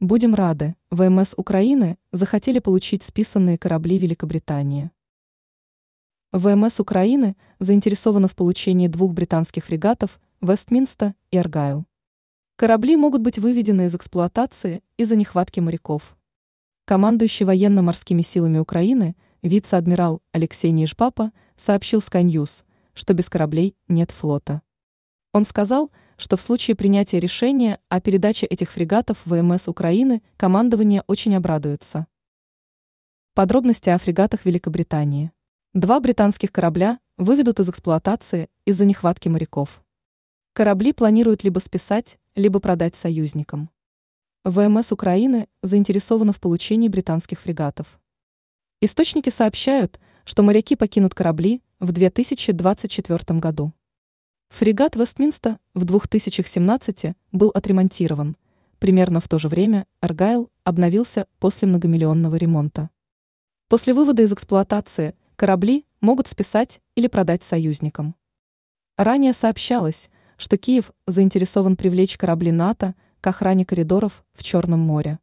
Будем рады, ВМС Украины захотели получить списанные корабли Великобритании. ВМС Украины заинтересована в получении двух британских фрегатов «Вестминста» и «Аргайл». Корабли могут быть выведены из эксплуатации из-за нехватки моряков. Командующий военно-морскими силами Украины вице-адмирал Алексей Нижпапа сообщил Sky News, что без кораблей нет флота. Он сказал, что в случае принятия решения о передаче этих фрегатов ВМС Украины командование очень обрадуется. Подробности о фрегатах Великобритании. Два британских корабля выведут из эксплуатации из-за нехватки моряков. Корабли планируют либо списать, либо продать союзникам. ВМС Украины заинтересована в получении британских фрегатов. Источники сообщают, что моряки покинут корабли в 2024 году. Фрегат Вестминста в 2017 был отремонтирован. Примерно в то же время Аргайл обновился после многомиллионного ремонта. После вывода из эксплуатации корабли могут списать или продать союзникам. Ранее сообщалось, что Киев заинтересован привлечь корабли НАТО к охране коридоров в Черном море.